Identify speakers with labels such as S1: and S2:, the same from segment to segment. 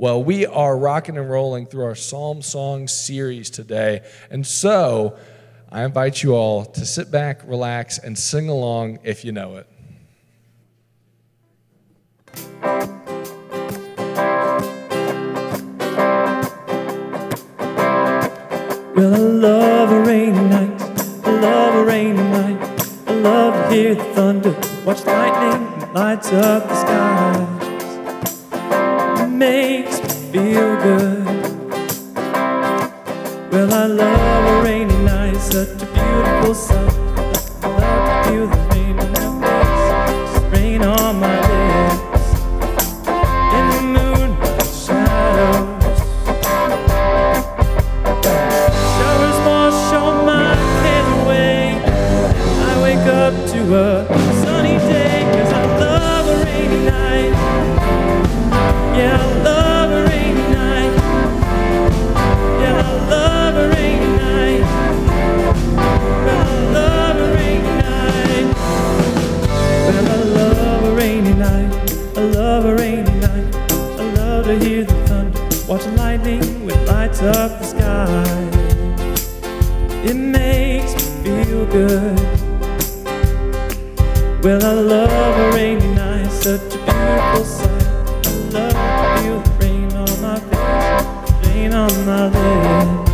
S1: Well, we are rocking and rolling through our Psalm Song series today. And so I invite you all to sit back, relax, and sing along if you know it.
S2: Well, I love a rainy night. I love a rainy night. I love to hear the thunder, watch lightning lights up the skies. Makes me feel good. Well, I love a rainy night, such a beautiful sight. Face, rain on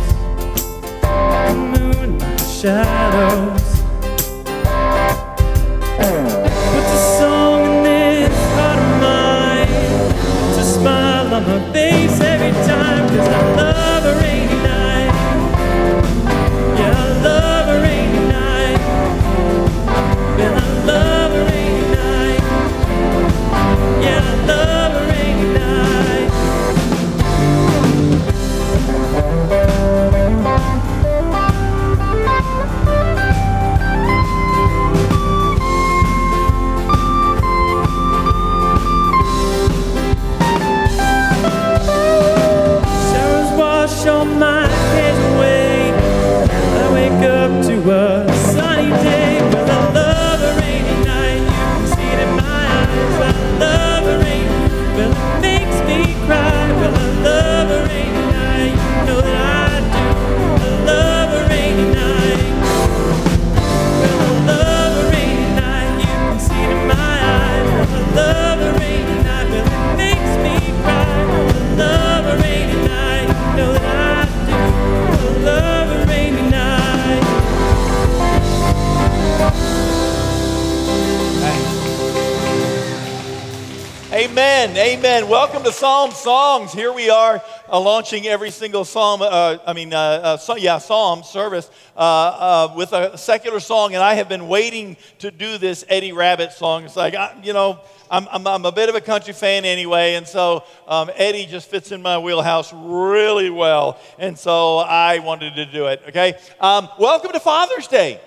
S3: Songs. Here we are uh, launching every single psalm, uh, I mean, uh, uh, so, yeah, psalm service uh, uh, with a secular song. And I have been waiting to do this Eddie Rabbitt song. It's like, I, you know, I'm, I'm, I'm a bit of a country fan anyway. And so um, Eddie just fits in my wheelhouse really well. And so I wanted to do it. Okay. Um, welcome to Father's Day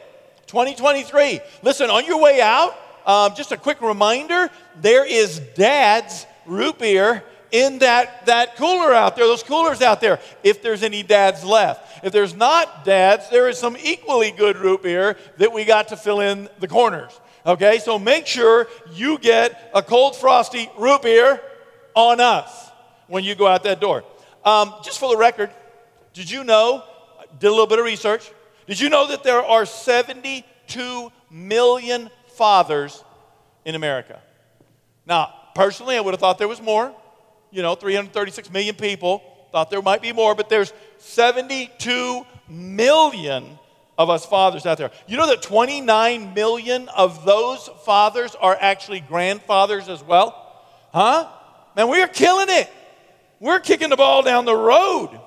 S3: 2023. Listen, on your way out, um, just a quick reminder there is dad's root beer in that, that cooler out there, those coolers out there, if there's any dads left. If there's not dads, there is some equally good root beer that we got to fill in the corners. Okay, so make sure you get a cold frosty root beer on us when you go out that door. Um, just for the record, did you know? Did a little bit of research. Did you know that there are 72 million fathers in America? Now, personally, I would have thought there was more. You know, 336 million people. Thought there might be more, but there's 72 million of us fathers out there. You know that 29 million of those fathers are actually grandfathers as well? Huh? Man, we are killing it. We're kicking the ball down the road.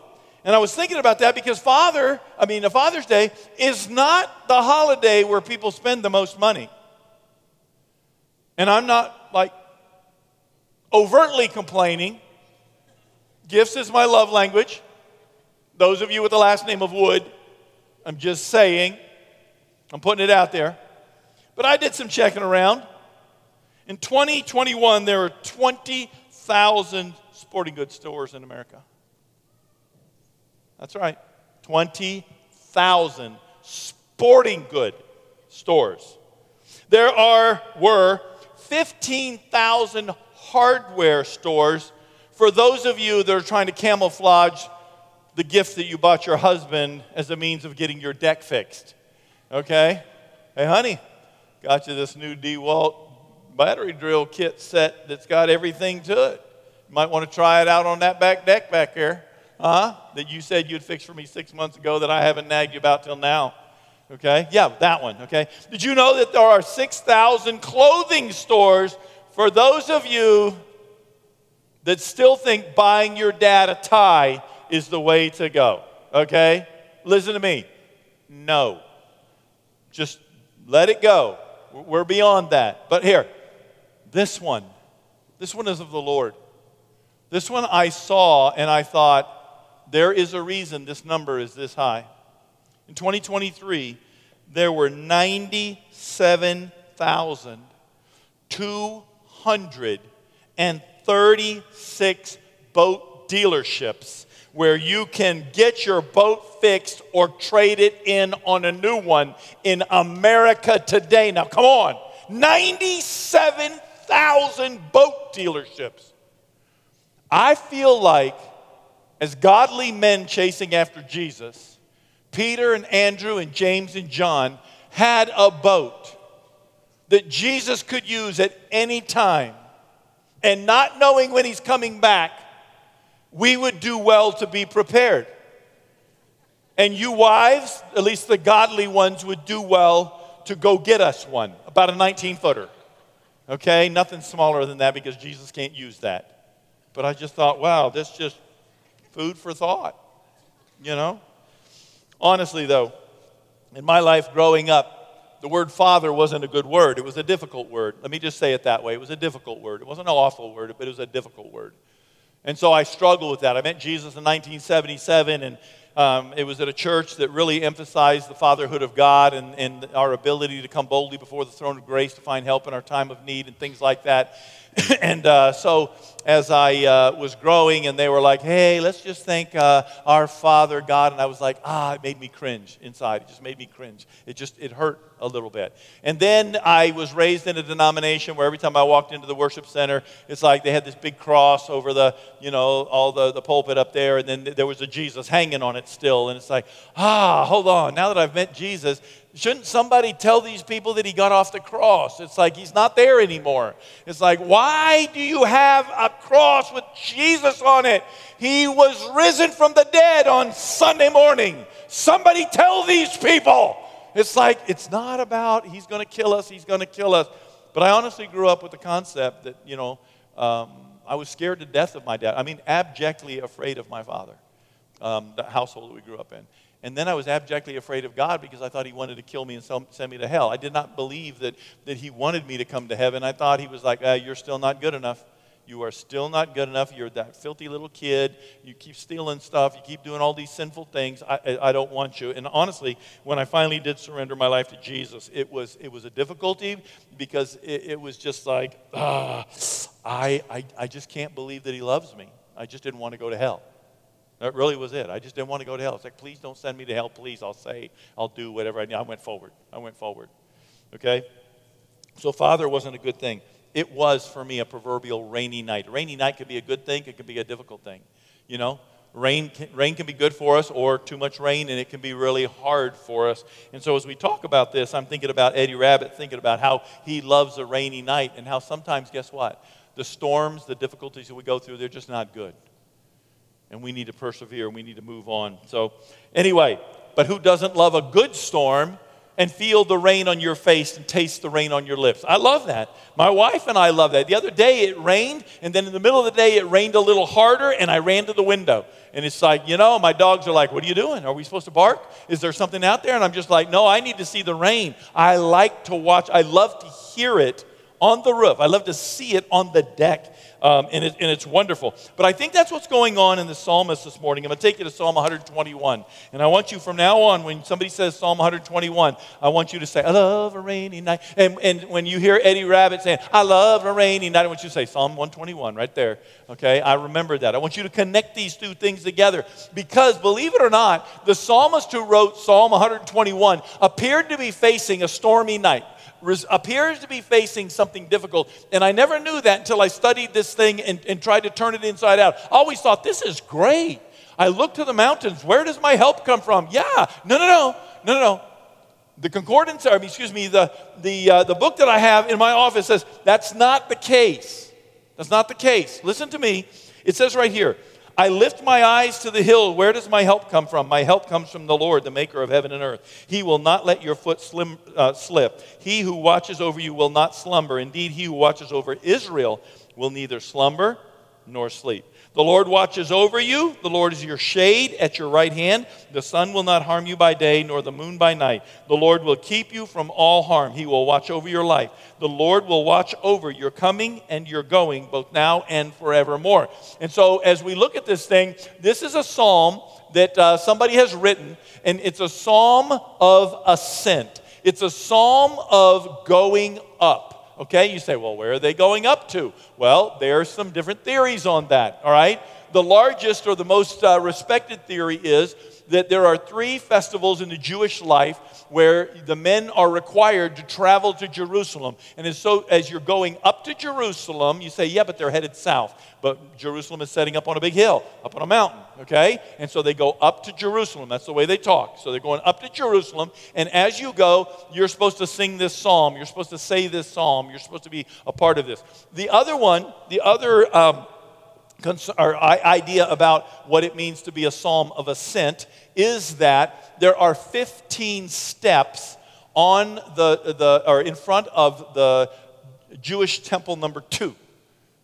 S3: And I was thinking about that because Father, I mean, the Father's Day is not the holiday where people spend the most money. And I'm not like overtly complaining. Gifts is my love language. Those of you with the last name of Wood, I'm just saying, I'm putting it out there. But I did some checking around. In 2021, there are 20,000 sporting goods stores in America. That's right, 20,000 sporting good stores. There are, were 15,000 hardware stores for those of you that are trying to camouflage the gift that you bought your husband as a means of getting your deck fixed. Okay? Hey, honey, got you this new DeWalt battery drill kit set that's got everything to it. You might want to try it out on that back deck back there, huh? That you said you'd fix for me six months ago that I haven't nagged you about till now. Okay? Yeah, that one. Okay? Did you know that there are 6,000 clothing stores for those of you that still think buying your dad a tie is the way to go? Okay? Listen to me. No. Just let it go. We're beyond that. But here, this one, this one is of the Lord. This one I saw and I thought, there is a reason this number is this high. In 2023, there were 97,236 boat dealerships where you can get your boat fixed or trade it in on a new one in America today. Now, come on 97,000 boat dealerships. I feel like, as godly men chasing after Jesus, Peter and Andrew and James and John had a boat that Jesus could use at any time. And not knowing when he's coming back, we would do well to be prepared. And you wives, at least the godly ones, would do well to go get us one, about a 19 footer. Okay, nothing smaller than that because Jesus can't use that. But I just thought, wow, this just food for thought, you know? Honestly, though, in my life growing up, the word father wasn't a good word. It was a difficult word. Let me just say it that way. It was a difficult word. It wasn't an awful word, but it was a difficult word. And so I struggled with that. I met Jesus in 1977, and um, it was at a church that really emphasized the fatherhood of God and, and our ability to come boldly before the throne of grace to find help in our time of need and things like that. and uh, so as I uh, was growing, and they were like, hey, let's just thank uh, our Father God. And I was like, ah, it made me cringe inside. It just made me cringe. It just, it hurt a little bit. And then I was raised in a denomination where every time I walked into the worship center, it's like they had this big cross over the, you know, all the, the pulpit up there, and then there was a Jesus hanging on it still. And it's like, ah, hold on. Now that I've met Jesus, Shouldn't somebody tell these people that he got off the cross? It's like he's not there anymore. It's like, why do you have a cross with Jesus on it? He was risen from the dead on Sunday morning. Somebody tell these people. It's like, it's not about he's going to kill us, he's going to kill us. But I honestly grew up with the concept that, you know, um, I was scared to death of my dad. I mean, abjectly afraid of my father, um, the household that we grew up in. And then I was abjectly afraid of God because I thought He wanted to kill me and send me to hell. I did not believe that, that He wanted me to come to heaven. I thought He was like, ah, You're still not good enough. You are still not good enough. You're that filthy little kid. You keep stealing stuff. You keep doing all these sinful things. I, I, don't want you. And honestly, when I finally did surrender my life to Jesus, it was, it was a difficulty because it, it was just like, ah, I, I, I just can't believe that He loves me. I just didn't want to go to hell. That really was it. I just didn't want to go to hell. It's like, please don't send me to hell. Please, I'll say, I'll do whatever I need. I went forward. I went forward. Okay? So, Father wasn't a good thing. It was for me a proverbial rainy night. A rainy night could be a good thing, it could be a difficult thing. You know? Rain can, rain can be good for us, or too much rain, and it can be really hard for us. And so, as we talk about this, I'm thinking about Eddie Rabbitt, thinking about how he loves a rainy night, and how sometimes, guess what? The storms, the difficulties that we go through, they're just not good and we need to persevere we need to move on. So, anyway, but who doesn't love a good storm and feel the rain on your face and taste the rain on your lips? I love that. My wife and I love that. The other day it rained, and then in the middle of the day it rained a little harder, and I ran to the window. And it's like, you know, my dogs are like, What are you doing? Are we supposed to bark? Is there something out there? And I'm just like, No, I need to see the rain. I like to watch, I love to hear it on the roof. I love to see it on the deck um, and, it, and it's wonderful. But I think that's what's going on in the psalmist this morning. I'm going to take you to Psalm 121. And I want you from now on, when somebody says Psalm 121, I want you to say, I love a rainy night. And, and when you hear Eddie Rabbitt saying, I love a rainy night, I want you to say Psalm 121 right there. Okay? I remember that. I want you to connect these two things together because, believe it or not, the psalmist who wrote Psalm 121 appeared to be facing a stormy night res- appears to be facing something difficult. And I never knew that until I studied this thing and, and tried to turn it inside out. I always thought, this is great. I look to the mountains. Where does my help come from? Yeah. No, no, no. No, no, no. The concordance, or excuse me, the, the, uh, the book that I have in my office says that's not the case. That's not the case. Listen to me. It says right here, I lift my eyes to the hill. Where does my help come from? My help comes from the Lord, the maker of heaven and earth. He will not let your foot slim, uh, slip. He who watches over you will not slumber. Indeed, he who watches over Israel will neither slumber nor sleep. The Lord watches over you. The Lord is your shade at your right hand. The sun will not harm you by day, nor the moon by night. The Lord will keep you from all harm. He will watch over your life. The Lord will watch over your coming and your going, both now and forevermore. And so, as we look at this thing, this is a psalm that uh, somebody has written, and it's a psalm of ascent. It's a psalm of going up. Okay, you say, well, where are they going up to? Well, there are some different theories on that, all right? The largest or the most uh, respected theory is that there are three festivals in the Jewish life where the men are required to travel to Jerusalem. And as, so, as you're going up to Jerusalem, you say, yeah, but they're headed south. But Jerusalem is setting up on a big hill, up on a mountain, okay? And so they go up to Jerusalem. That's the way they talk. So they're going up to Jerusalem. And as you go, you're supposed to sing this psalm. You're supposed to say this psalm. You're supposed to be a part of this. The other one, the other. Um, or idea about what it means to be a psalm of ascent is that there are 15 steps on the, the or in front of the Jewish temple number two.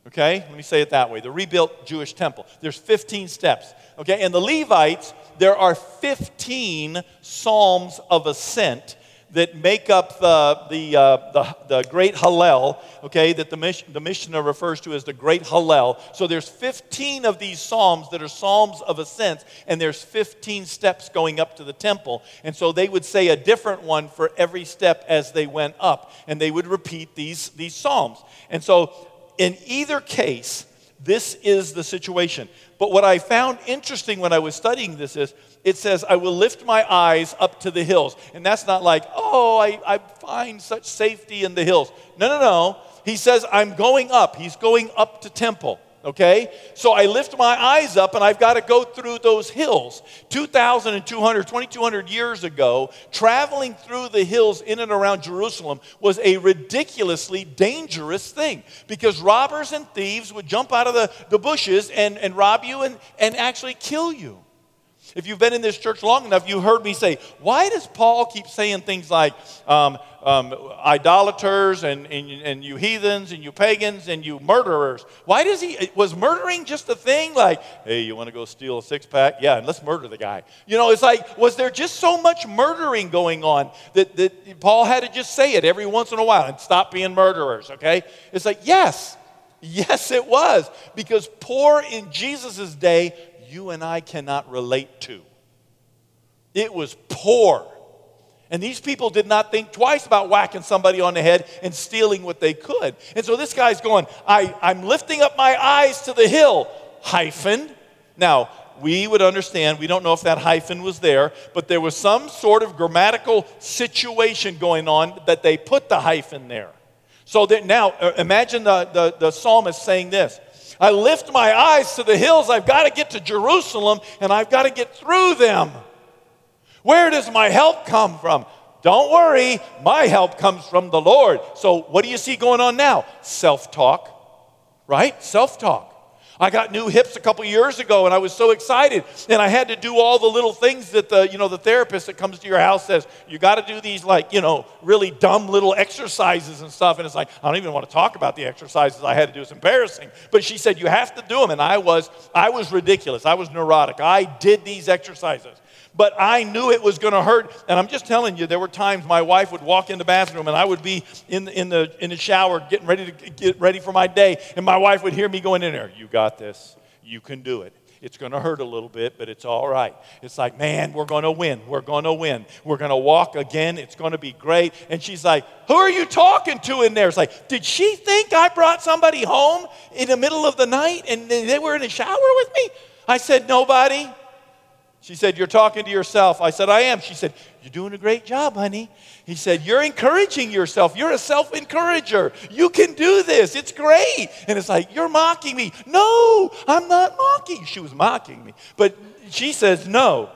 S3: Okay, let me say it that way the rebuilt Jewish temple. There's 15 steps. Okay, and the Levites, there are 15 psalms of ascent that make up the, the, uh, the, the, great Hallel, okay, that the, the Mishnah refers to as the great Hallel. So there's 15 of these psalms that are psalms of ascent, and there's 15 steps going up to the temple. And so they would say a different one for every step as they went up, and they would repeat these, these psalms. And so in either case, this is the situation. But what I found interesting when I was studying this is it says, I will lift my eyes up to the hills. And that's not like, oh, I, I find such safety in the hills. No, no, no. He says, I'm going up. He's going up to temple. Okay? So I lift my eyes up and I've got to go through those hills. 2,200, 2,200 years ago, traveling through the hills in and around Jerusalem was a ridiculously dangerous thing because robbers and thieves would jump out of the, the bushes and, and rob you and, and actually kill you. If you've been in this church long enough, you heard me say, why does Paul keep saying things like um, um, idolaters and, and, and you heathens and you pagans and you murderers? Why does he, was murdering just a thing like, hey, you want to go steal a six pack? Yeah, and let's murder the guy. You know, it's like, was there just so much murdering going on that, that Paul had to just say it every once in a while and stop being murderers, okay? It's like, yes, Yes, it was. Because poor in Jesus' day you and I cannot relate to. It was poor. And these people did not think twice about whacking somebody on the head and stealing what they could. And so this guy's going, I, I'm lifting up my eyes to the hill, hyphen. Now, we would understand, we don't know if that hyphen was there, but there was some sort of grammatical situation going on that they put the hyphen there. So that now, uh, imagine the, the, the psalmist saying this I lift my eyes to the hills. I've got to get to Jerusalem and I've got to get through them. Where does my help come from? Don't worry, my help comes from the Lord. So, what do you see going on now? Self talk, right? Self talk. I got new hips a couple years ago and I was so excited. And I had to do all the little things that the, you know, the therapist that comes to your house says, you got to do these like, you know, really dumb little exercises and stuff. And it's like, I don't even want to talk about the exercises I had to do. It's embarrassing. But she said, you have to do them. And I was, I was ridiculous. I was neurotic. I did these exercises but I knew it was going to hurt. And I'm just telling you, there were times my wife would walk in the bathroom and I would be in the, in the, in the shower getting ready to get ready for my day. And my wife would hear me going in there, You got this. You can do it. It's going to hurt a little bit, but it's all right. It's like, man, we're going to win. We're going to win. We're going to walk again. It's going to be great. And she's like, Who are you talking to in there? It's like, Did she think I brought somebody home in the middle of the night and they were in the shower with me? I said, Nobody. She said, You're talking to yourself. I said, I am. She said, You're doing a great job, honey. He said, You're encouraging yourself. You're a self encourager. You can do this. It's great. And it's like, You're mocking me. No, I'm not mocking. She was mocking me. But she says, No.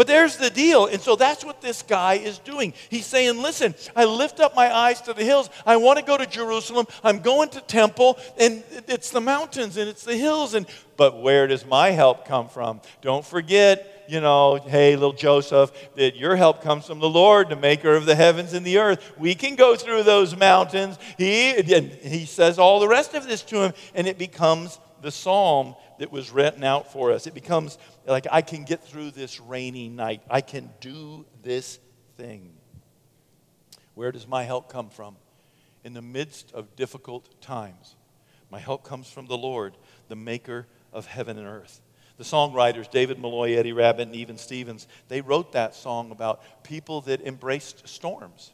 S3: But there's the deal. And so that's what this guy is doing. He's saying, Listen, I lift up my eyes to the hills. I want to go to Jerusalem. I'm going to temple, and it's the mountains and it's the hills. And but where does my help come from? Don't forget, you know, hey, little Joseph, that your help comes from the Lord, the maker of the heavens and the earth. We can go through those mountains. He, and he says all the rest of this to him, and it becomes the psalm that was written out for us. It becomes like, I can get through this rainy night. I can do this thing. Where does my help come from? In the midst of difficult times, my help comes from the Lord, the maker of heaven and earth. The songwriters, David Malloy, Eddie Rabbitt, and Even Stevens, they wrote that song about people that embraced storms.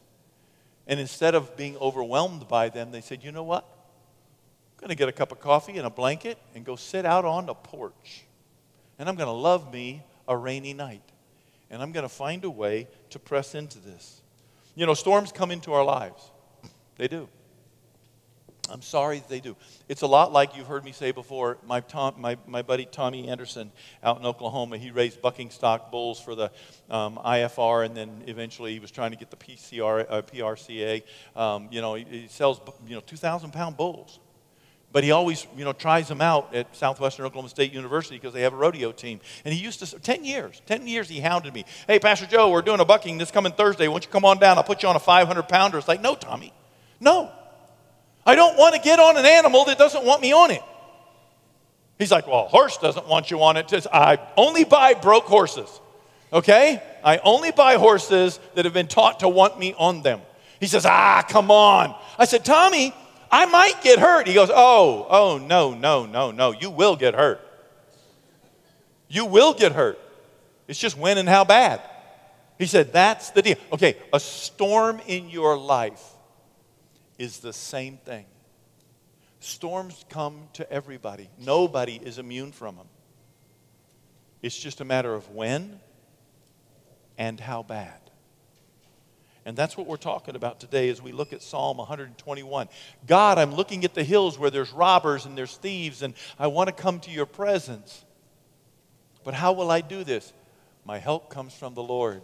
S3: And instead of being overwhelmed by them, they said, you know what? I'm going to get a cup of coffee and a blanket and go sit out on the porch. And I'm going to love me a rainy night. And I'm going to find a way to press into this. You know, storms come into our lives. They do. I'm sorry they do. It's a lot like you've heard me say before. My, Tom, my, my buddy Tommy Anderson out in Oklahoma, he raised bucking stock bulls for the um, IFR, and then eventually he was trying to get the PCR, uh, PRCA. Um, you know, he, he sells you know 2,000 pound bulls. But he always, you know, tries them out at Southwestern Oklahoma State University because they have a rodeo team. And he used to, 10 years, 10 years he hounded me. Hey, Pastor Joe, we're doing a bucking this coming Thursday. Why don't you come on down? I'll put you on a 500 pounder. It's like, no, Tommy, no. I don't want to get on an animal that doesn't want me on it. He's like, well, horse doesn't want you on it. I only buy broke horses, okay? I only buy horses that have been taught to want me on them. He says, ah, come on. I said, Tommy, I might get hurt. He goes, oh, oh, no, no, no, no. You will get hurt. You will get hurt. It's just when and how bad. He said, that's the deal. Okay, a storm in your life is the same thing. Storms come to everybody, nobody is immune from them. It's just a matter of when and how bad. And that's what we're talking about today as we look at Psalm 121. God, I'm looking at the hills where there's robbers and there's thieves, and I want to come to your presence. But how will I do this? My help comes from the Lord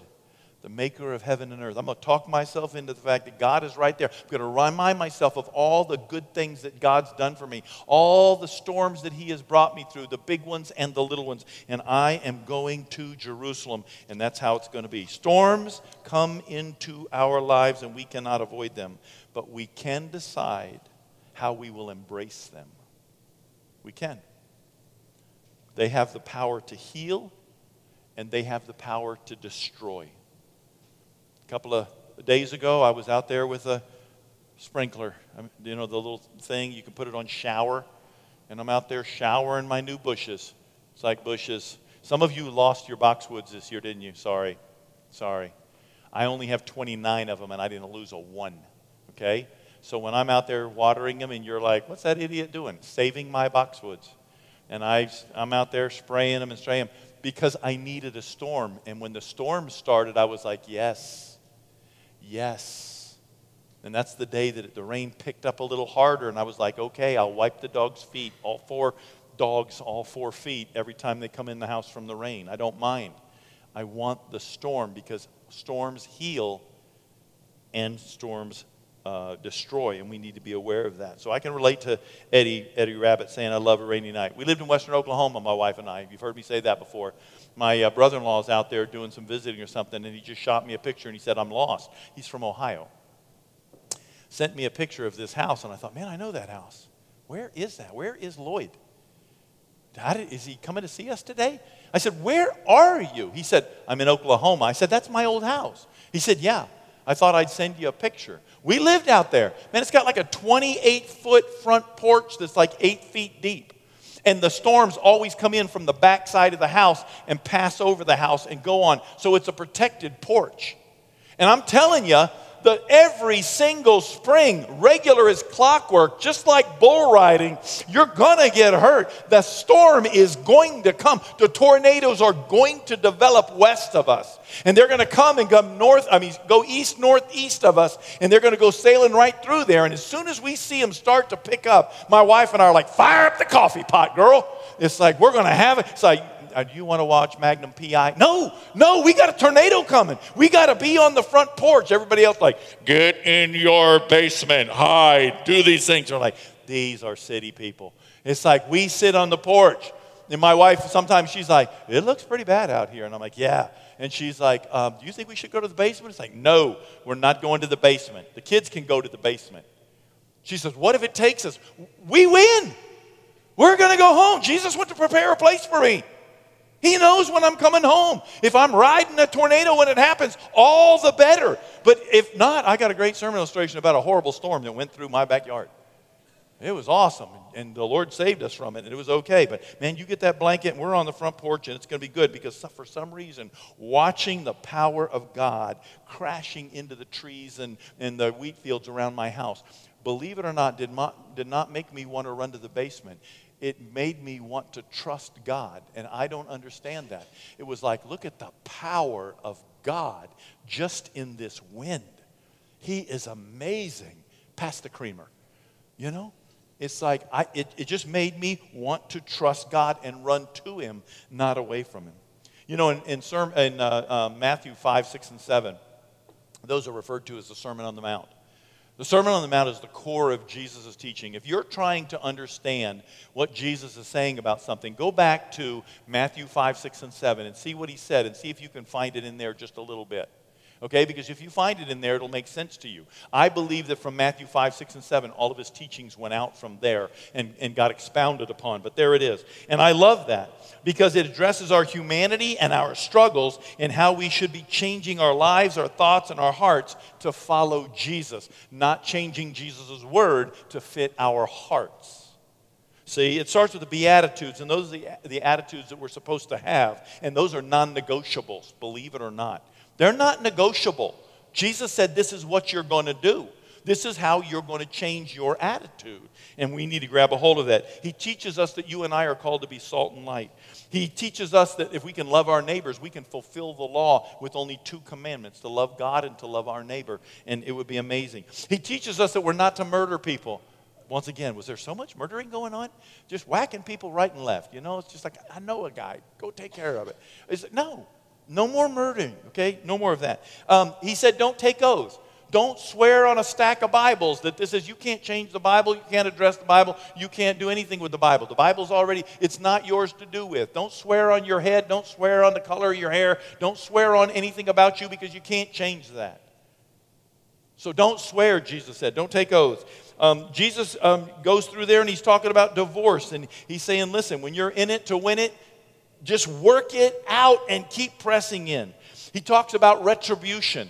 S3: the maker of heaven and earth. I'm going to talk myself into the fact that God is right there. I'm going to remind myself of all the good things that God's done for me, all the storms that He has brought me through, the big ones and the little ones. And I am going to Jerusalem, and that's how it's going to be. Storms come into our lives, and we cannot avoid them, but we can decide how we will embrace them. We can. They have the power to heal, and they have the power to destroy. A couple of days ago, I was out there with a sprinkler. You know, the little thing, you can put it on shower. And I'm out there showering my new bushes. It's like bushes. Some of you lost your boxwoods this year, didn't you? Sorry. Sorry. I only have 29 of them, and I didn't lose a one. Okay? So when I'm out there watering them, and you're like, what's that idiot doing? Saving my boxwoods. And I, I'm out there spraying them and spraying them because I needed a storm. And when the storm started, I was like, yes yes. And that's the day that the rain picked up a little harder, and I was like, okay, I'll wipe the dog's feet, all four dogs, all four feet, every time they come in the house from the rain. I don't mind. I want the storm because storms heal and storms uh, destroy, and we need to be aware of that. So I can relate to Eddie, Eddie Rabbitt saying, I love a rainy night. We lived in western Oklahoma, my wife and I. You've heard me say that before. My uh, brother in law is out there doing some visiting or something, and he just shot me a picture and he said, I'm lost. He's from Ohio. Sent me a picture of this house, and I thought, man, I know that house. Where is that? Where is Lloyd? Is he coming to see us today? I said, Where are you? He said, I'm in Oklahoma. I said, That's my old house. He said, Yeah. I thought I'd send you a picture. We lived out there. Man, it's got like a 28 foot front porch that's like eight feet deep. And the storms always come in from the back side of the house and pass over the house and go on. So it's a protected porch. And I'm telling you, the, every single spring, regular as clockwork, just like bull riding, you're going to get hurt. The storm is going to come. The tornadoes are going to develop west of us. And they're going to come and come north, I mean, go east, northeast of us, and they're going to go sailing right through there. And as soon as we see them start to pick up, my wife and I are like, fire up the coffee pot, girl. It's like, we're going to have it. It's like, uh, do you want to watch Magnum PI? No, no, we got a tornado coming. We got to be on the front porch. Everybody else like, get in your basement, hide, do these things. They're like, these are city people. It's like we sit on the porch. And my wife, sometimes she's like, it looks pretty bad out here. And I'm like, yeah. And she's like, um, do you think we should go to the basement? It's like, no, we're not going to the basement. The kids can go to the basement. She says, what if it takes us? We win. We're going to go home. Jesus went to prepare a place for me. He knows when I'm coming home. If I'm riding a tornado when it happens, all the better. But if not, I got a great sermon illustration about a horrible storm that went through my backyard. It was awesome, and the Lord saved us from it, and it was okay. But man, you get that blanket, and we're on the front porch, and it's going to be good because for some reason, watching the power of God crashing into the trees and, and the wheat fields around my house, believe it or not, did not, did not make me want to run to the basement it made me want to trust God. And I don't understand that. It was like, look at the power of God just in this wind. He is amazing. Pass the creamer. You know? It's like, I, it, it just made me want to trust God and run to Him, not away from Him. You know, in, in, sermon, in uh, uh, Matthew 5, 6, and 7, those are referred to as the Sermon on the Mount. The Sermon on the Mount is the core of Jesus' teaching. If you're trying to understand what Jesus is saying about something, go back to Matthew 5, 6, and 7 and see what he said and see if you can find it in there just a little bit okay? Because if you find it in there, it'll make sense to you. I believe that from Matthew 5, 6, and 7, all of his teachings went out from there and, and got expounded upon. But there it is. And I love that because it addresses our humanity and our struggles and how we should be changing our lives, our thoughts, and our hearts to follow Jesus, not changing Jesus' word to fit our hearts. See, it starts with the Beatitudes, and those are the, the attitudes that we're supposed to have, and those are non negotiables, believe it or not. They're not negotiable. Jesus said, This is what you're going to do. This is how you're going to change your attitude. And we need to grab a hold of that. He teaches us that you and I are called to be salt and light. He teaches us that if we can love our neighbors, we can fulfill the law with only two commandments to love God and to love our neighbor. And it would be amazing. He teaches us that we're not to murder people. Once again, was there so much murdering going on? Just whacking people right and left. You know, it's just like, I know a guy. Go take care of it. it. Is it no, no more murdering, okay? No more of that. Um, he said, don't take oaths. Don't swear on a stack of Bibles that this is you can't change the Bible, you can't address the Bible, you can't do anything with the Bible. The Bible's already, it's not yours to do with. Don't swear on your head, don't swear on the color of your hair, don't swear on anything about you because you can't change that. So don't swear, Jesus said. Don't take oaths. Um, Jesus um, goes through there and he's talking about divorce. And he's saying, listen, when you're in it to win it, just work it out and keep pressing in. He talks about retribution.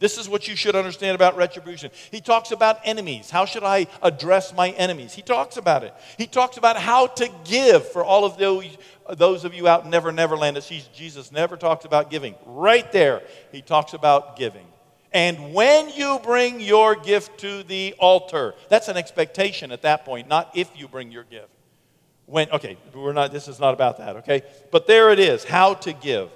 S3: This is what you should understand about retribution. He talks about enemies. How should I address my enemies? He talks about it. He talks about how to give for all of those, those of you out in Never Neverland that sees Jesus never talks about giving. Right there, he talks about giving. And when you bring your gift to the altar, that's an expectation at that point, not if you bring your gift. When, okay, we're not, this is not about that, okay? But there it is, how to give.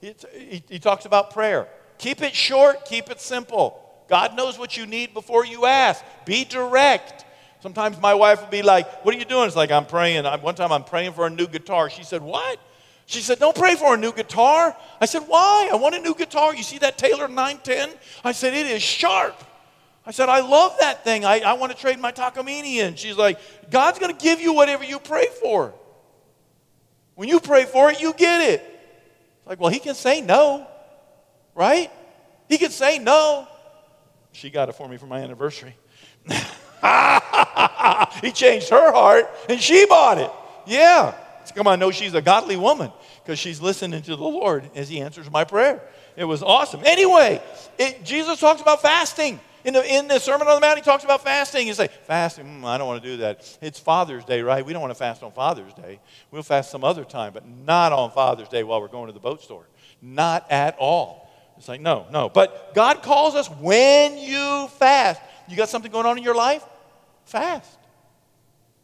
S3: He, he talks about prayer. Keep it short, keep it simple. God knows what you need before you ask. Be direct. Sometimes my wife will be like, What are you doing? It's like, I'm praying. One time I'm praying for a new guitar. She said, What? She said, Don't pray for a new guitar. I said, Why? I want a new guitar. You see that Taylor 910? I said, It is sharp. I said, I love that thing. I, I want to trade my Takamine in. She's like, God's going to give you whatever you pray for. When you pray for it, you get it. It's like, well, he can say no, right? He can say no. She got it for me for my anniversary. he changed her heart and she bought it. Yeah. Come on, know she's a godly woman because she's listening to the Lord as he answers my prayer. It was awesome. Anyway, it, Jesus talks about fasting. In the, in the Sermon on the Mount, he talks about fasting. You say, fasting, mm, I don't want to do that. It's Father's Day, right? We don't want to fast on Father's Day. We'll fast some other time, but not on Father's Day while we're going to the boat store. Not at all. It's like, no, no. But God calls us when you fast. You got something going on in your life? Fast.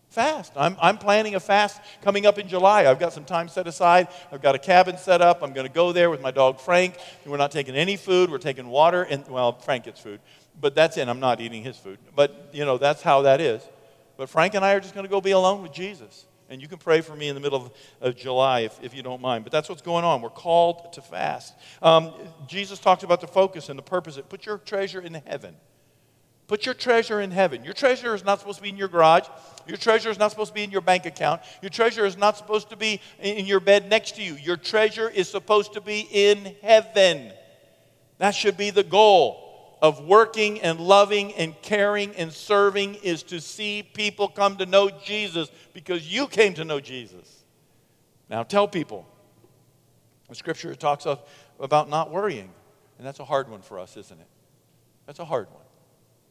S3: Fast. I'm, I'm planning a fast coming up in July. I've got some time set aside. I've got a cabin set up. I'm going to go there with my dog Frank. We're not taking any food. We're taking water. And, well, Frank gets food, but that's it. I'm not eating his food. But, you know, that's how that is. But Frank and I are just going to go be alone with Jesus. And you can pray for me in the middle of, of July if, if you don't mind. But that's what's going on. We're called to fast. Um, Jesus talked about the focus and the purpose. Of, put your treasure in heaven. Put your treasure in heaven. Your treasure is not supposed to be in your garage. Your treasure is not supposed to be in your bank account. Your treasure is not supposed to be in your bed next to you. Your treasure is supposed to be in heaven. That should be the goal of working and loving and caring and serving is to see people come to know Jesus because you came to know Jesus. Now tell people. The scripture talks about not worrying, and that's a hard one for us, isn't it? That's a hard one.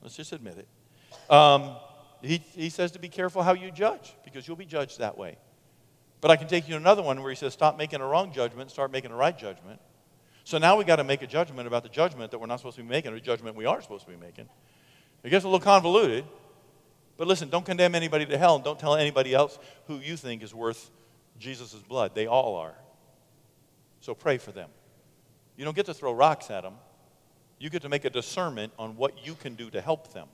S3: Let's just admit it. Um, he, he says to be careful how you judge because you'll be judged that way. But I can take you to another one where he says stop making a wrong judgment, start making a right judgment. So now we got to make a judgment about the judgment that we're not supposed to be making or the judgment we are supposed to be making. It gets a little convoluted. But listen, don't condemn anybody to hell and don't tell anybody else who you think is worth Jesus' blood. They all are. So pray for them. You don't get to throw rocks at them. You get to make a discernment on what you can do to help them.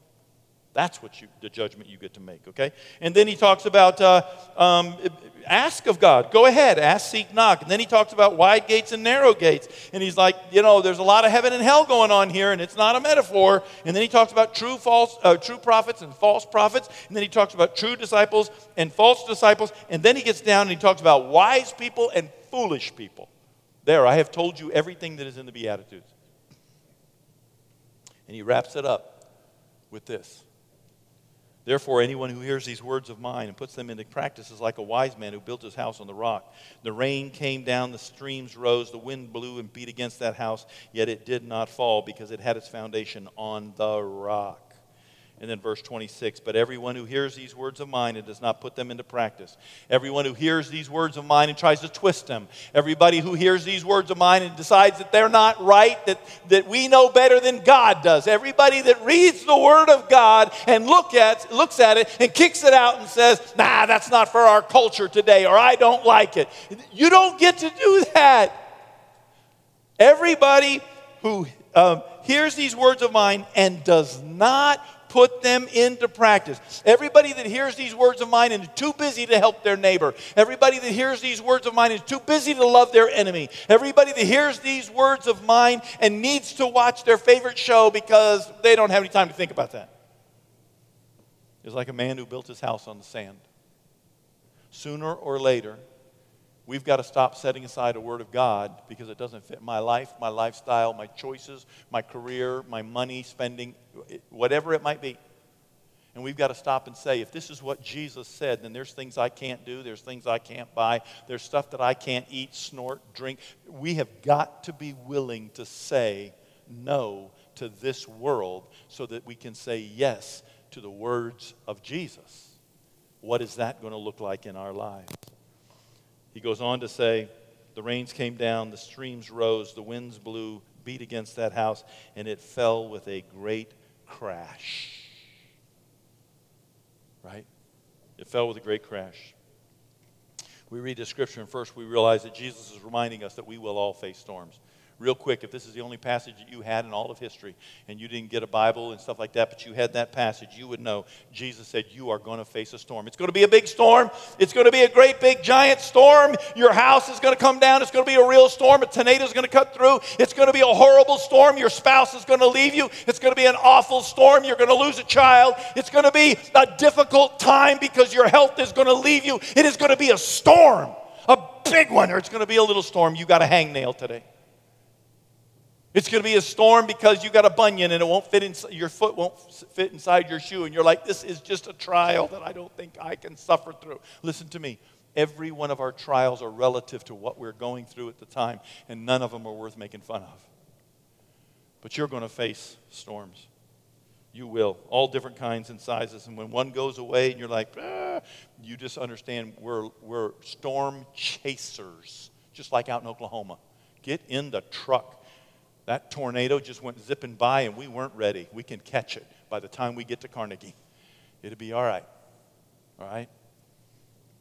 S3: That's what you, the judgment you get to make, okay? And then he talks about uh, um, ask of God. Go ahead, ask, seek, knock. And then he talks about wide gates and narrow gates. And he's like, you know, there's a lot of heaven and hell going on here, and it's not a metaphor. And then he talks about true, false, uh, true prophets and false prophets. And then he talks about true disciples and false disciples. And then he gets down and he talks about wise people and foolish people. There, I have told you everything that is in the Beatitudes. And he wraps it up with this. Therefore, anyone who hears these words of mine and puts them into practice is like a wise man who built his house on the rock. The rain came down, the streams rose, the wind blew and beat against that house, yet it did not fall because it had its foundation on the rock. And then verse 26 But everyone who hears these words of mine and does not put them into practice, everyone who hears these words of mine and tries to twist them, everybody who hears these words of mine and decides that they're not right, that, that we know better than God does, everybody that reads the word of God and look at, looks at it and kicks it out and says, Nah, that's not for our culture today, or I don't like it. You don't get to do that. Everybody who um, hears these words of mine and does not put them into practice. Everybody that hears these words of mine and is too busy to help their neighbor. Everybody that hears these words of mine is too busy to love their enemy. Everybody that hears these words of mine and needs to watch their favorite show because they don't have any time to think about that is like a man who built his house on the sand. Sooner or later, we've got to stop setting aside a word of God because it doesn't fit my life, my lifestyle, my choices, my career, my money spending, whatever it might be. And we've got to stop and say, if this is what Jesus said, then there's things I can't do, there's things I can't buy, there's stuff that I can't eat, snort, drink. We have got to be willing to say no to this world so that we can say yes to the words of Jesus. What is that going to look like in our lives? He goes on to say, The rains came down, the streams rose, the winds blew, beat against that house, and it fell with a great crash. Right? It fell with a great crash. We read the scripture, and first we realize that Jesus is reminding us that we will all face storms real quick, if this is the only passage that you had in all of history and you didn't get a Bible and stuff like that, but you had that passage, you would know Jesus said you are going to face a storm. It's going to be a big storm. It's going to be a great, big, giant storm. Your house is going to come down. It's going to be a real storm. A tornado is going to cut through. It's going to be a horrible storm. Your spouse is going to leave you. It's going to be an awful storm. You're going to lose a child. It's going to be a difficult time because your health is going to leave you. It is going to be a storm, a big one, or it's going to be a little storm. You got a hangnail today. It's going to be a storm because you got a bunion and it won't fit in, your foot won't fit inside your shoe. And you're like, this is just a trial that I don't think I can suffer through. Listen to me. Every one of our trials are relative to what we're going through at the time, and none of them are worth making fun of. But you're going to face storms. You will, all different kinds and sizes. And when one goes away and you're like, ah, you just understand we're, we're storm chasers, just like out in Oklahoma. Get in the truck That tornado just went zipping by and we weren't ready. We can catch it by the time we get to Carnegie. It'll be all right. All right?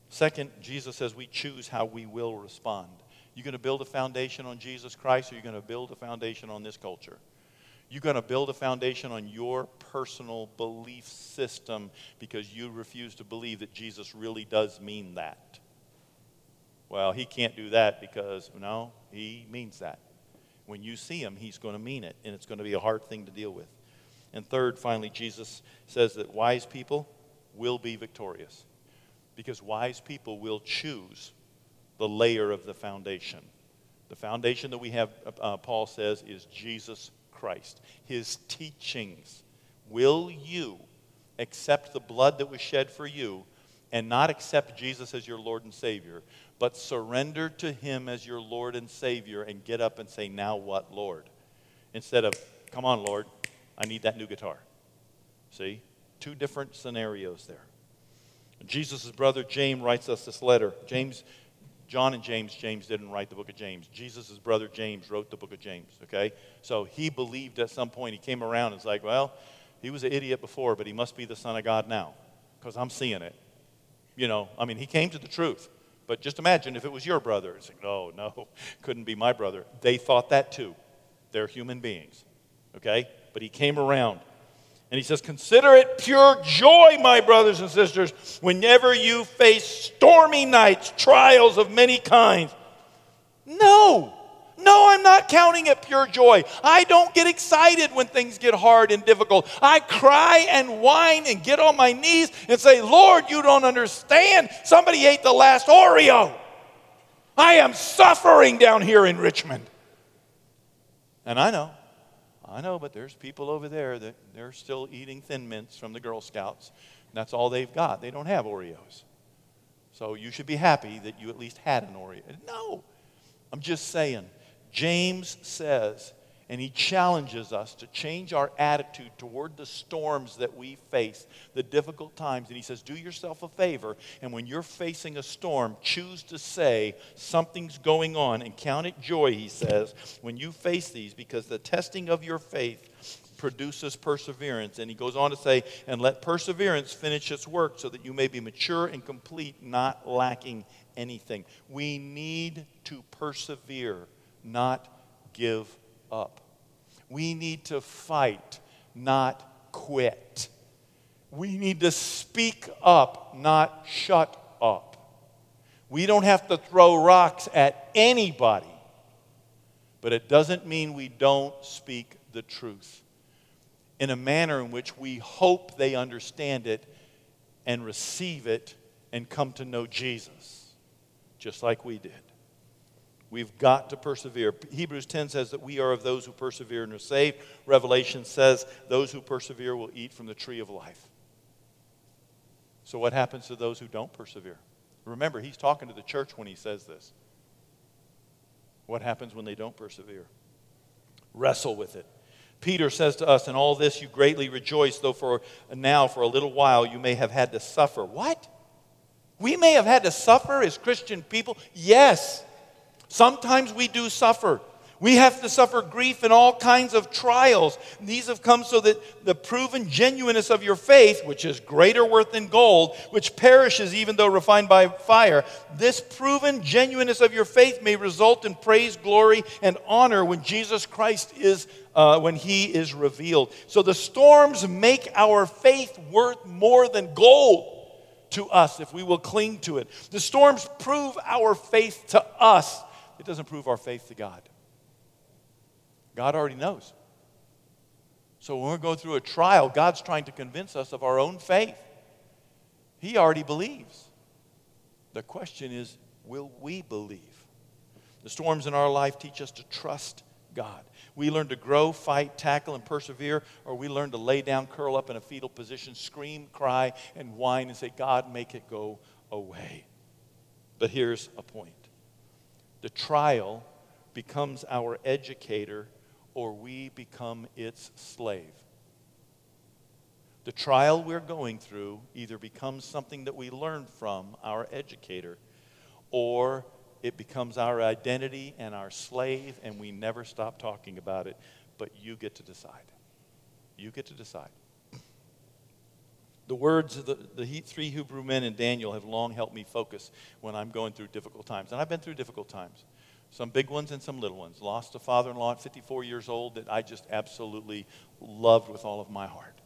S3: Second, Jesus says we choose how we will respond. You're going to build a foundation on Jesus Christ, or you're going to build a foundation on this culture. You're going to build a foundation on your personal belief system because you refuse to believe that Jesus really does mean that. Well, he can't do that because, no, he means that. When you see him, he's going to mean it, and it's going to be a hard thing to deal with. And third, finally, Jesus says that wise people will be victorious because wise people will choose the layer of the foundation. The foundation that we have, uh, Paul says, is Jesus Christ, his teachings. Will you accept the blood that was shed for you and not accept Jesus as your Lord and Savior, but surrender to him as your Lord and Savior and get up and say, Now what, Lord? Instead of, Come on, Lord, I need that new guitar. See? Two different scenarios there. Jesus' brother James writes us this letter. James, John and James, James didn't write the book of James. Jesus' brother James wrote the book of James, okay? So he believed at some point, he came around and was like, well, he was an idiot before, but he must be the Son of God now, because I'm seeing it. You know, I mean, he came to the truth. But just imagine if it was your brother. It's like, no, no, couldn't be my brother. They thought that too. They're human beings, okay? But he came around. And he says, Consider it pure joy, my brothers and sisters, whenever you face stormy nights, trials of many kinds. No, no, I'm not counting it pure joy. I don't get excited when things get hard and difficult. I cry and whine and get on my knees and say, Lord, you don't understand. Somebody ate the last Oreo. I am suffering down here in Richmond. And I know. I know, but there's people over there that they're still eating Thin Mints from the Girl Scouts. That's all they've got. They don't have Oreos. So you should be happy that you at least had an Oreo. No, I'm just saying. James says and he challenges us to change our attitude toward the storms that we face, the difficult times. And he says, Do yourself a favor. And when you're facing a storm, choose to say, Something's going on. And count it joy, he says, when you face these, because the testing of your faith produces perseverance. And he goes on to say, And let perseverance finish its work so that you may be mature and complete, not lacking anything. We need to persevere, not give up. We need to fight, not quit. We need to speak up, not shut up. We don't have to throw rocks at anybody, but it doesn't mean we don't speak the truth in a manner in which we hope they understand it and receive it and come to know Jesus, just like we did. We've got to persevere. Hebrews 10 says that we are of those who persevere and are saved. Revelation says those who persevere will eat from the tree of life. So, what happens to those who don't persevere? Remember, he's talking to the church when he says this. What happens when they don't persevere? Wrestle with it. Peter says to us, In all this you greatly rejoice, though for now, for a little while, you may have had to suffer. What? We may have had to suffer as Christian people? Yes. Sometimes we do suffer. We have to suffer grief and all kinds of trials. These have come so that the proven genuineness of your faith, which is greater worth than gold, which perishes even though refined by fire, this proven genuineness of your faith may result in praise, glory, and honor when Jesus Christ is, uh, when He is revealed. So the storms make our faith worth more than gold to us if we will cling to it. The storms prove our faith to us it doesn't prove our faith to God. God already knows. So when we're going through a trial, God's trying to convince us of our own faith. He already believes. The question is, will we believe? The storms in our life teach us to trust God. We learn to grow, fight, tackle, and persevere, or we learn to lay down, curl up in a fetal position, scream, cry, and whine and say, God, make it go away. But here's a point the trial becomes our educator or we become its slave. The trial we're going through either becomes something that we learn from, our educator, or it becomes our identity and our slave, and we never stop talking about it. But you get to decide. You get to decide. The words of the, the three Hebrew men in Daniel have long helped me focus when I'm going through difficult times. And I've been through difficult times. Some big ones and some little ones. Lost a father in law at 54 years old that I just absolutely loved with all of my heart.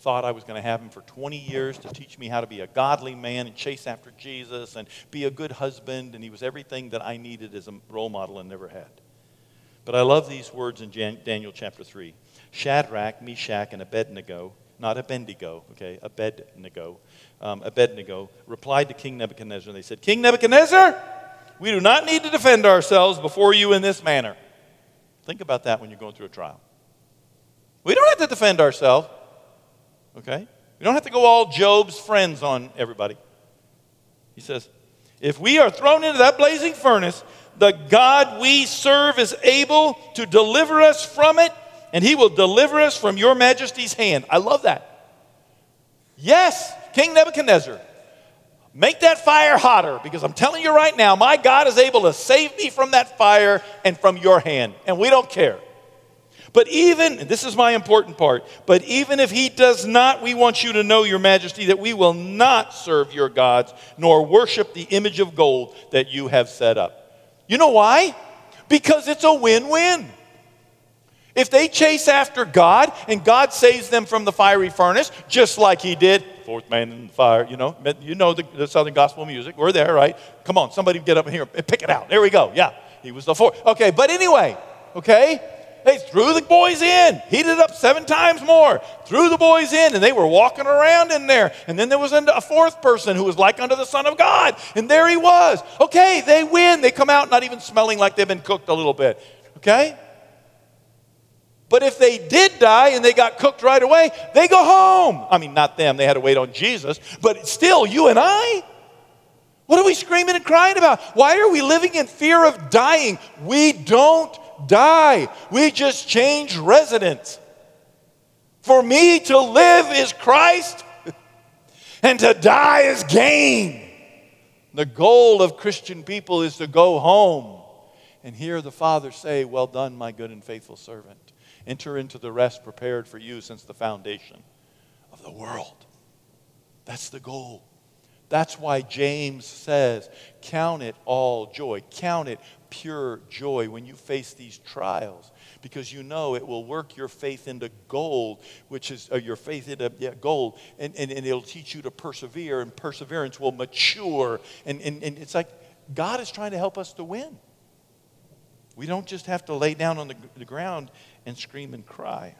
S3: Thought I was going to have him for 20 years to teach me how to be a godly man and chase after Jesus and be a good husband. And he was everything that I needed as a role model and never had. But I love these words in Jan- Daniel chapter 3. Shadrach, Meshach, and Abednego, not Abednego, okay, Abednego, um, Abednego replied to King Nebuchadnezzar. and They said, King Nebuchadnezzar, we do not need to defend ourselves before you in this manner. Think about that when you're going through a trial. We don't have to defend ourselves, okay? We don't have to go all Job's friends on everybody. He says, if we are thrown into that blazing furnace, the God we serve is able to deliver us from it, and he will deliver us from your majesty's hand. I love that. Yes, King Nebuchadnezzar, make that fire hotter because I'm telling you right now, my God is able to save me from that fire and from your hand, and we don't care. But even, this is my important part, but even if he does not, we want you to know, Your Majesty, that we will not serve your gods nor worship the image of gold that you have set up. You know why? Because it's a win win. If they chase after God and God saves them from the fiery furnace, just like he did, fourth man in the fire, you know, you know the, the Southern gospel music. We're there, right? Come on, somebody get up here and pick it out. There we go. Yeah, he was the fourth. Okay, but anyway, okay? They threw the boys in, heated up seven times more, threw the boys in, and they were walking around in there. And then there was a fourth person who was like unto the Son of God, and there he was. Okay, they win. They come out not even smelling like they've been cooked a little bit. Okay? But if they did die and they got cooked right away, they go home. I mean, not them, they had to wait on Jesus, but still, you and I. What are we screaming and crying about? Why are we living in fear of dying? We don't die, we just change residence. For me to live is Christ, and to die is gain. The goal of Christian people is to go home and hear the Father say, Well done, my good and faithful servant. Enter into the rest prepared for you since the foundation of the world. That's the goal. That's why James says, Count it all joy. Count it pure joy when you face these trials because you know it will work your faith into gold, which is uh, your faith into yeah, gold, and, and, and it'll teach you to persevere, and perseverance will mature. And, and, and it's like God is trying to help us to win. We don't just have to lay down on the, the ground and scream and cry.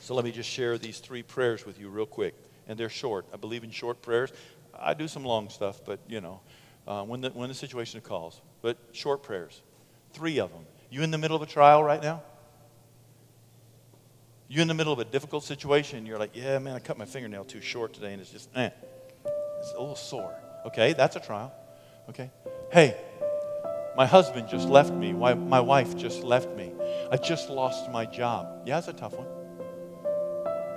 S3: So let me just share these three prayers with you real quick. And they're short. I believe in short prayers. I do some long stuff, but you know, uh, when, the, when the situation calls. But short prayers. Three of them. You in the middle of a trial right now? You in the middle of a difficult situation, you're like, yeah, man, I cut my fingernail too short today, and it's just, eh, it's a little sore. Okay, that's a trial. Okay. Hey, my husband just left me. My, wife just left me. I just lost my job. Yeah, that's a tough one.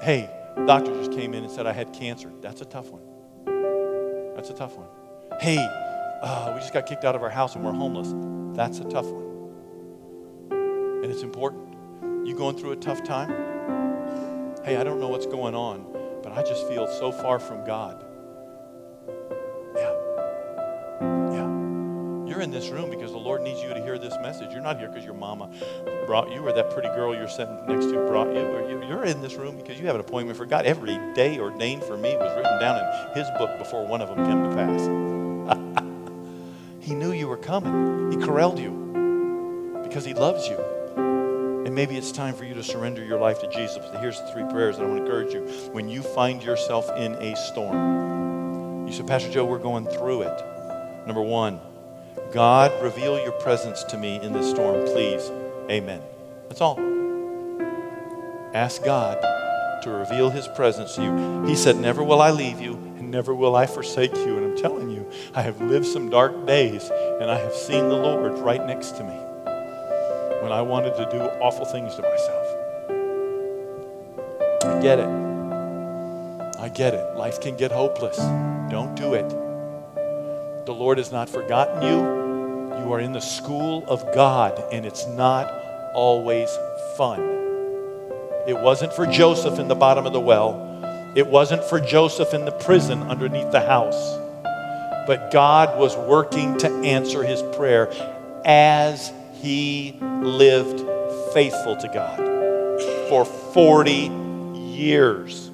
S3: Hey, doctor just came in and said I had cancer. That's a tough one. That's a tough one. Hey, uh, we just got kicked out of our house and we're homeless. That's a tough one. And it's important. You going through a tough time? Hey, I don't know what's going on, but I just feel so far from God. You're in this room because the Lord needs you to hear this message. You're not here because your mama brought you or that pretty girl you're sitting next to brought you. You're in this room because you have an appointment for God. Every day ordained for me was written down in His book before one of them came to pass. he knew you were coming. He corralled you because He loves you. And maybe it's time for you to surrender your life to Jesus. Here's the three prayers that I want to encourage you. When you find yourself in a storm, you say, Pastor Joe, we're going through it. Number one, God, reveal your presence to me in this storm, please. Amen. That's all. Ask God to reveal his presence to you. He said, Never will I leave you, and never will I forsake you. And I'm telling you, I have lived some dark days, and I have seen the Lord right next to me when I wanted to do awful things to myself. I get it. I get it. Life can get hopeless. Don't do it. The Lord has not forgotten you. You are in the school of God, and it's not always fun. It wasn't for Joseph in the bottom of the well, it wasn't for Joseph in the prison underneath the house. But God was working to answer his prayer as he lived faithful to God for 40 years.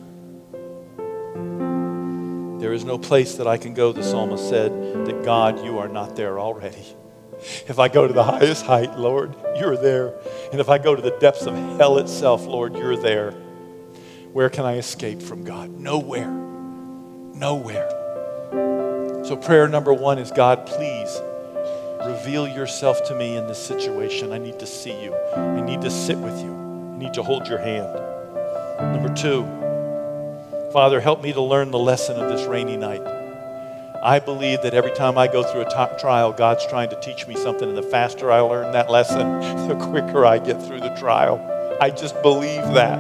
S3: There is no place that I can go, the psalmist said, that God, you are not there already. If I go to the highest height, Lord, you're there. And if I go to the depths of hell itself, Lord, you're there. Where can I escape from God? Nowhere. Nowhere. So, prayer number one is God, please reveal yourself to me in this situation. I need to see you, I need to sit with you, I need to hold your hand. Number two, Father, help me to learn the lesson of this rainy night. I believe that every time I go through a trial, God's trying to teach me something, and the faster I learn that lesson, the quicker I get through the trial. I just believe that.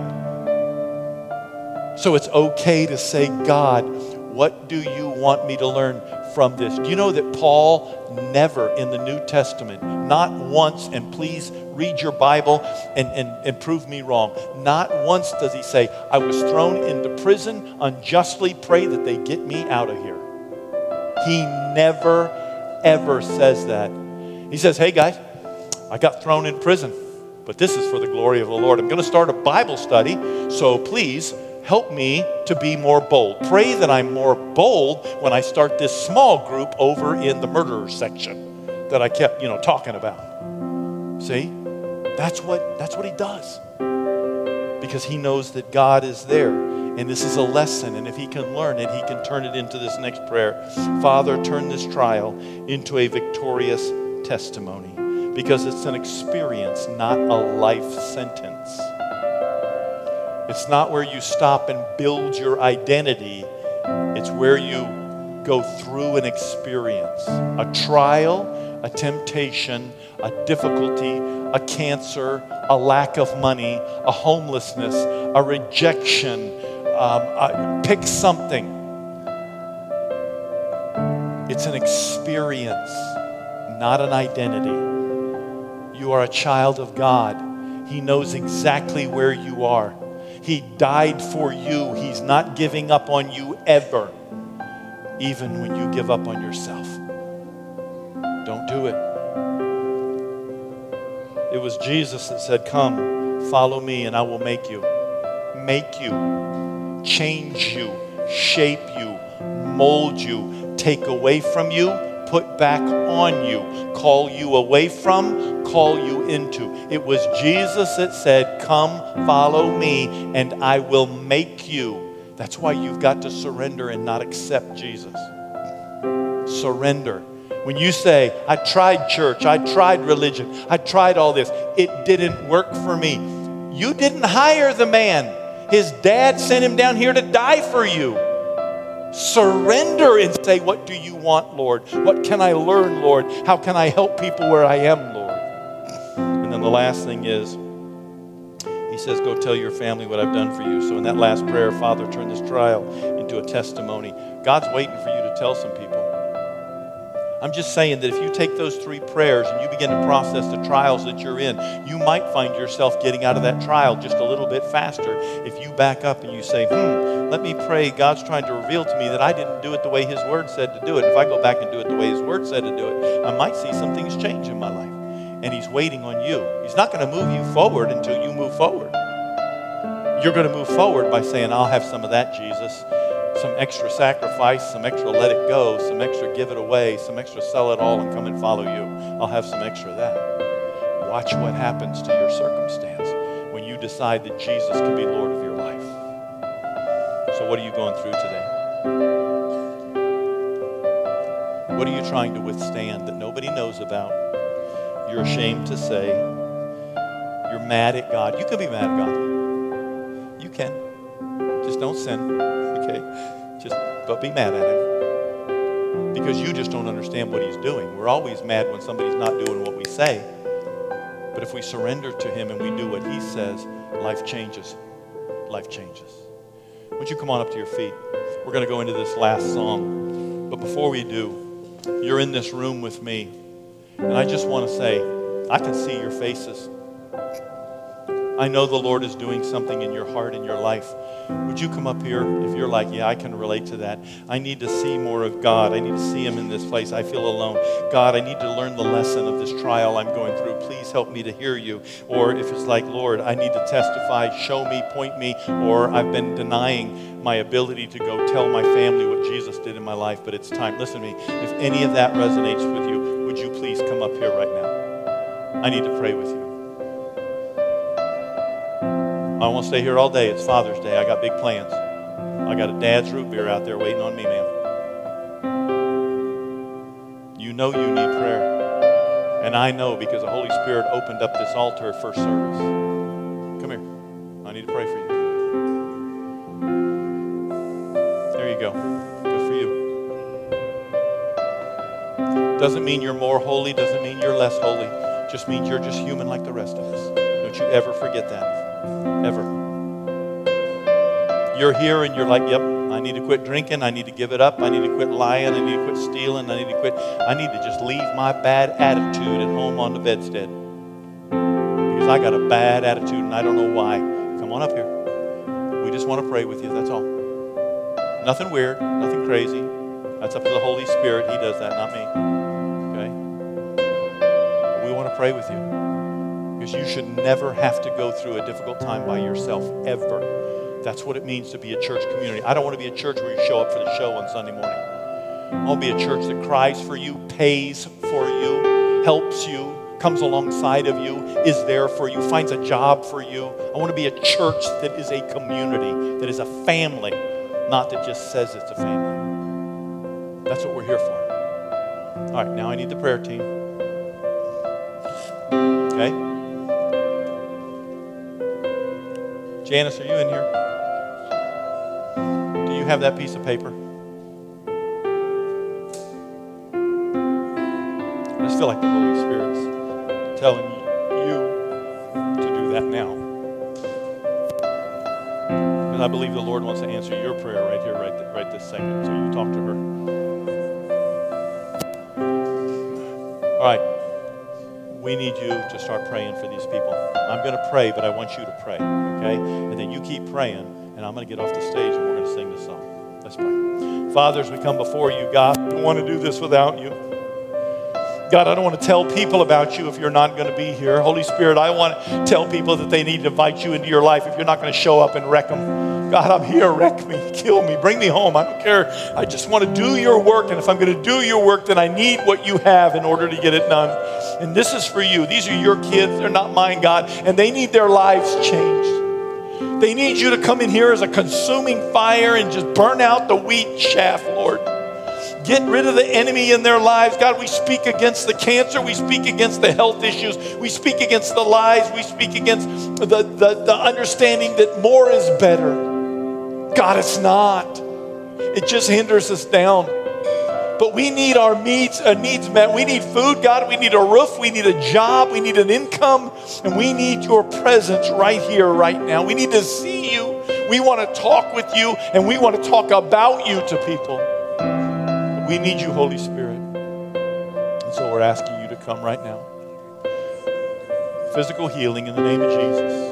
S3: So it's okay to say, God, what do you want me to learn from this? Do you know that Paul never in the New Testament, not once, and please read your Bible and, and, and prove me wrong, not once does he say, I was thrown into prison unjustly, pray that they get me out of here. He never, ever says that. He says, Hey guys, I got thrown in prison, but this is for the glory of the Lord. I'm going to start a Bible study, so please help me to be more bold. Pray that I'm more bold when I start this small group over in the murderer section that I kept, you know, talking about. See? That's what that's what he does. Because he knows that God is there. And this is a lesson. And if he can learn it, he can turn it into this next prayer. Father, turn this trial into a victorious testimony. Because it's an experience, not a life sentence. It's not where you stop and build your identity, it's where you go through an experience a trial, a temptation, a difficulty, a cancer, a lack of money, a homelessness, a rejection. Uh, pick something. It's an experience, not an identity. You are a child of God. He knows exactly where you are. He died for you. He's not giving up on you ever, even when you give up on yourself. Don't do it. It was Jesus that said, Come, follow me, and I will make you. Make you, change you, shape you, mold you, take away from you, put back on you, call you away from, call you into. It was Jesus that said, Come, follow me, and I will make you. That's why you've got to surrender and not accept Jesus. Surrender. When you say, I tried church, I tried religion, I tried all this, it didn't work for me. You didn't hire the man. His dad sent him down here to die for you. Surrender and say, What do you want, Lord? What can I learn, Lord? How can I help people where I am, Lord? And then the last thing is, he says, Go tell your family what I've done for you. So in that last prayer, Father, turn this trial into a testimony. God's waiting for you to tell some people. I'm just saying that if you take those three prayers and you begin to process the trials that you're in, you might find yourself getting out of that trial just a little bit faster if you back up and you say, hmm, let me pray. God's trying to reveal to me that I didn't do it the way His Word said to do it. If I go back and do it the way His Word said to do it, I might see some things change in my life. And He's waiting on you. He's not going to move you forward until you move forward. You're going to move forward by saying, I'll have some of that, Jesus some extra sacrifice, some extra let it go, some extra give it away, some extra sell it all and come and follow you. I'll have some extra of that. Watch what happens to your circumstance when you decide that Jesus can be Lord of your life. So, what are you going through today? What are you trying to withstand that nobody knows about? You're ashamed to say. You're mad at God. You can be mad at God. Just don't sin, okay? Just but be mad at him. Because you just don't understand what he's doing. We're always mad when somebody's not doing what we say. But if we surrender to him and we do what he says, life changes. Life changes. Would you come on up to your feet? We're going to go into this last song. But before we do, you're in this room with me. And I just want to say, I can see your faces. I know the Lord is doing something in your heart, in your life. Would you come up here if you're like, yeah, I can relate to that? I need to see more of God. I need to see Him in this place. I feel alone. God, I need to learn the lesson of this trial I'm going through. Please help me to hear you. Or if it's like, Lord, I need to testify, show me, point me, or I've been denying my ability to go tell my family what Jesus did in my life, but it's time. Listen to me. If any of that resonates with you, would you please come up here right now? I need to pray with you. I won't stay here all day. It's Father's Day. I got big plans. I got a dad's root beer out there waiting on me, man. You know you need prayer. And I know because the Holy Spirit opened up this altar first service. Come here. I need to pray for you. There you go. Good for you. Doesn't mean you're more holy, doesn't mean you're less holy. Just means you're just human like the rest of us. Don't you ever forget that. Ever. You're here and you're like, yep, I need to quit drinking. I need to give it up. I need to quit lying. I need to quit stealing. I need to quit. I need to just leave my bad attitude at home on the bedstead. Because I got a bad attitude and I don't know why. Come on up here. We just want to pray with you. That's all. Nothing weird, nothing crazy. That's up to the Holy Spirit. He does that, not me. Okay? But we want to pray with you. You should never have to go through a difficult time by yourself, ever. That's what it means to be a church community. I don't want to be a church where you show up for the show on Sunday morning. I want to be a church that cries for you, pays for you, helps you, comes alongside of you, is there for you, finds a job for you. I want to be a church that is a community, that is a family, not that just says it's a family. That's what we're here for. All right, now I need the prayer team. Okay? Janice, are you in here? Do you have that piece of paper? I just feel like the Holy Spirit's telling you to do that now. Because I believe the Lord wants to answer your prayer right here, right, th- right this second. So you talk to her. All right. We need you to start praying for these people. I'm going to pray, but I want you to pray, okay? And then you keep praying, and I'm going to get off the stage and we're going to sing this song. Let's pray. Father, as we come before you, God, I don't want to do this without you. God, I don't want to tell people about you if you're not going to be here. Holy Spirit, I want to tell people that they need to invite you into your life if you're not going to show up and wreck them. God, I'm here. Wreck me, kill me, bring me home. I don't care. I just want to do your work. And if I'm going to do your work, then I need what you have in order to get it done. And this is for you. These are your kids. They're not mine, God. And they need their lives changed. They need you to come in here as a consuming fire and just burn out the wheat chaff, Lord. Get rid of the enemy in their lives. God, we speak against the cancer. We speak against the health issues. We speak against the lies. We speak against the, the, the understanding that more is better. God, it's not. It just hinders us down. But we need our needs, uh, needs met. We need food, God. We need a roof. We need a job. We need an income. And we need your presence right here, right now. We need to see you. We want to talk with you, and we want to talk about you to people. We need you, Holy Spirit. And so we're asking you to come right now. Physical healing in the name of Jesus.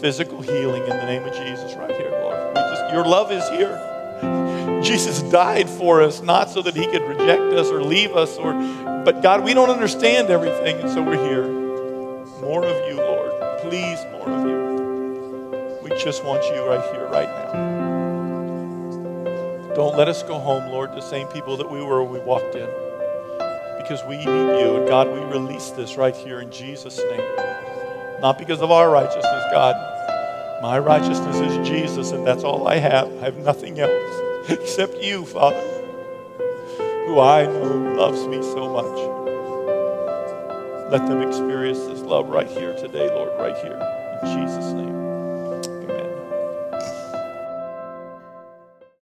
S3: Physical healing in the name of Jesus right here, Lord. Just, your love is here. Jesus died for us, not so that he could reject us or leave us, or but God, we don't understand everything, and so we're here. More of you, Lord. Please, more of you. We just want you right here, right now. Don't let us go home, Lord, the same people that we were when we walked in. Because we need you. And God, we release this right here in Jesus' name. Not because of our righteousness, God. My righteousness is Jesus, and that's all I have. I have nothing else except you, Father, who I know loves me so much. Let them experience this love right here today, Lord, right here. In Jesus' name.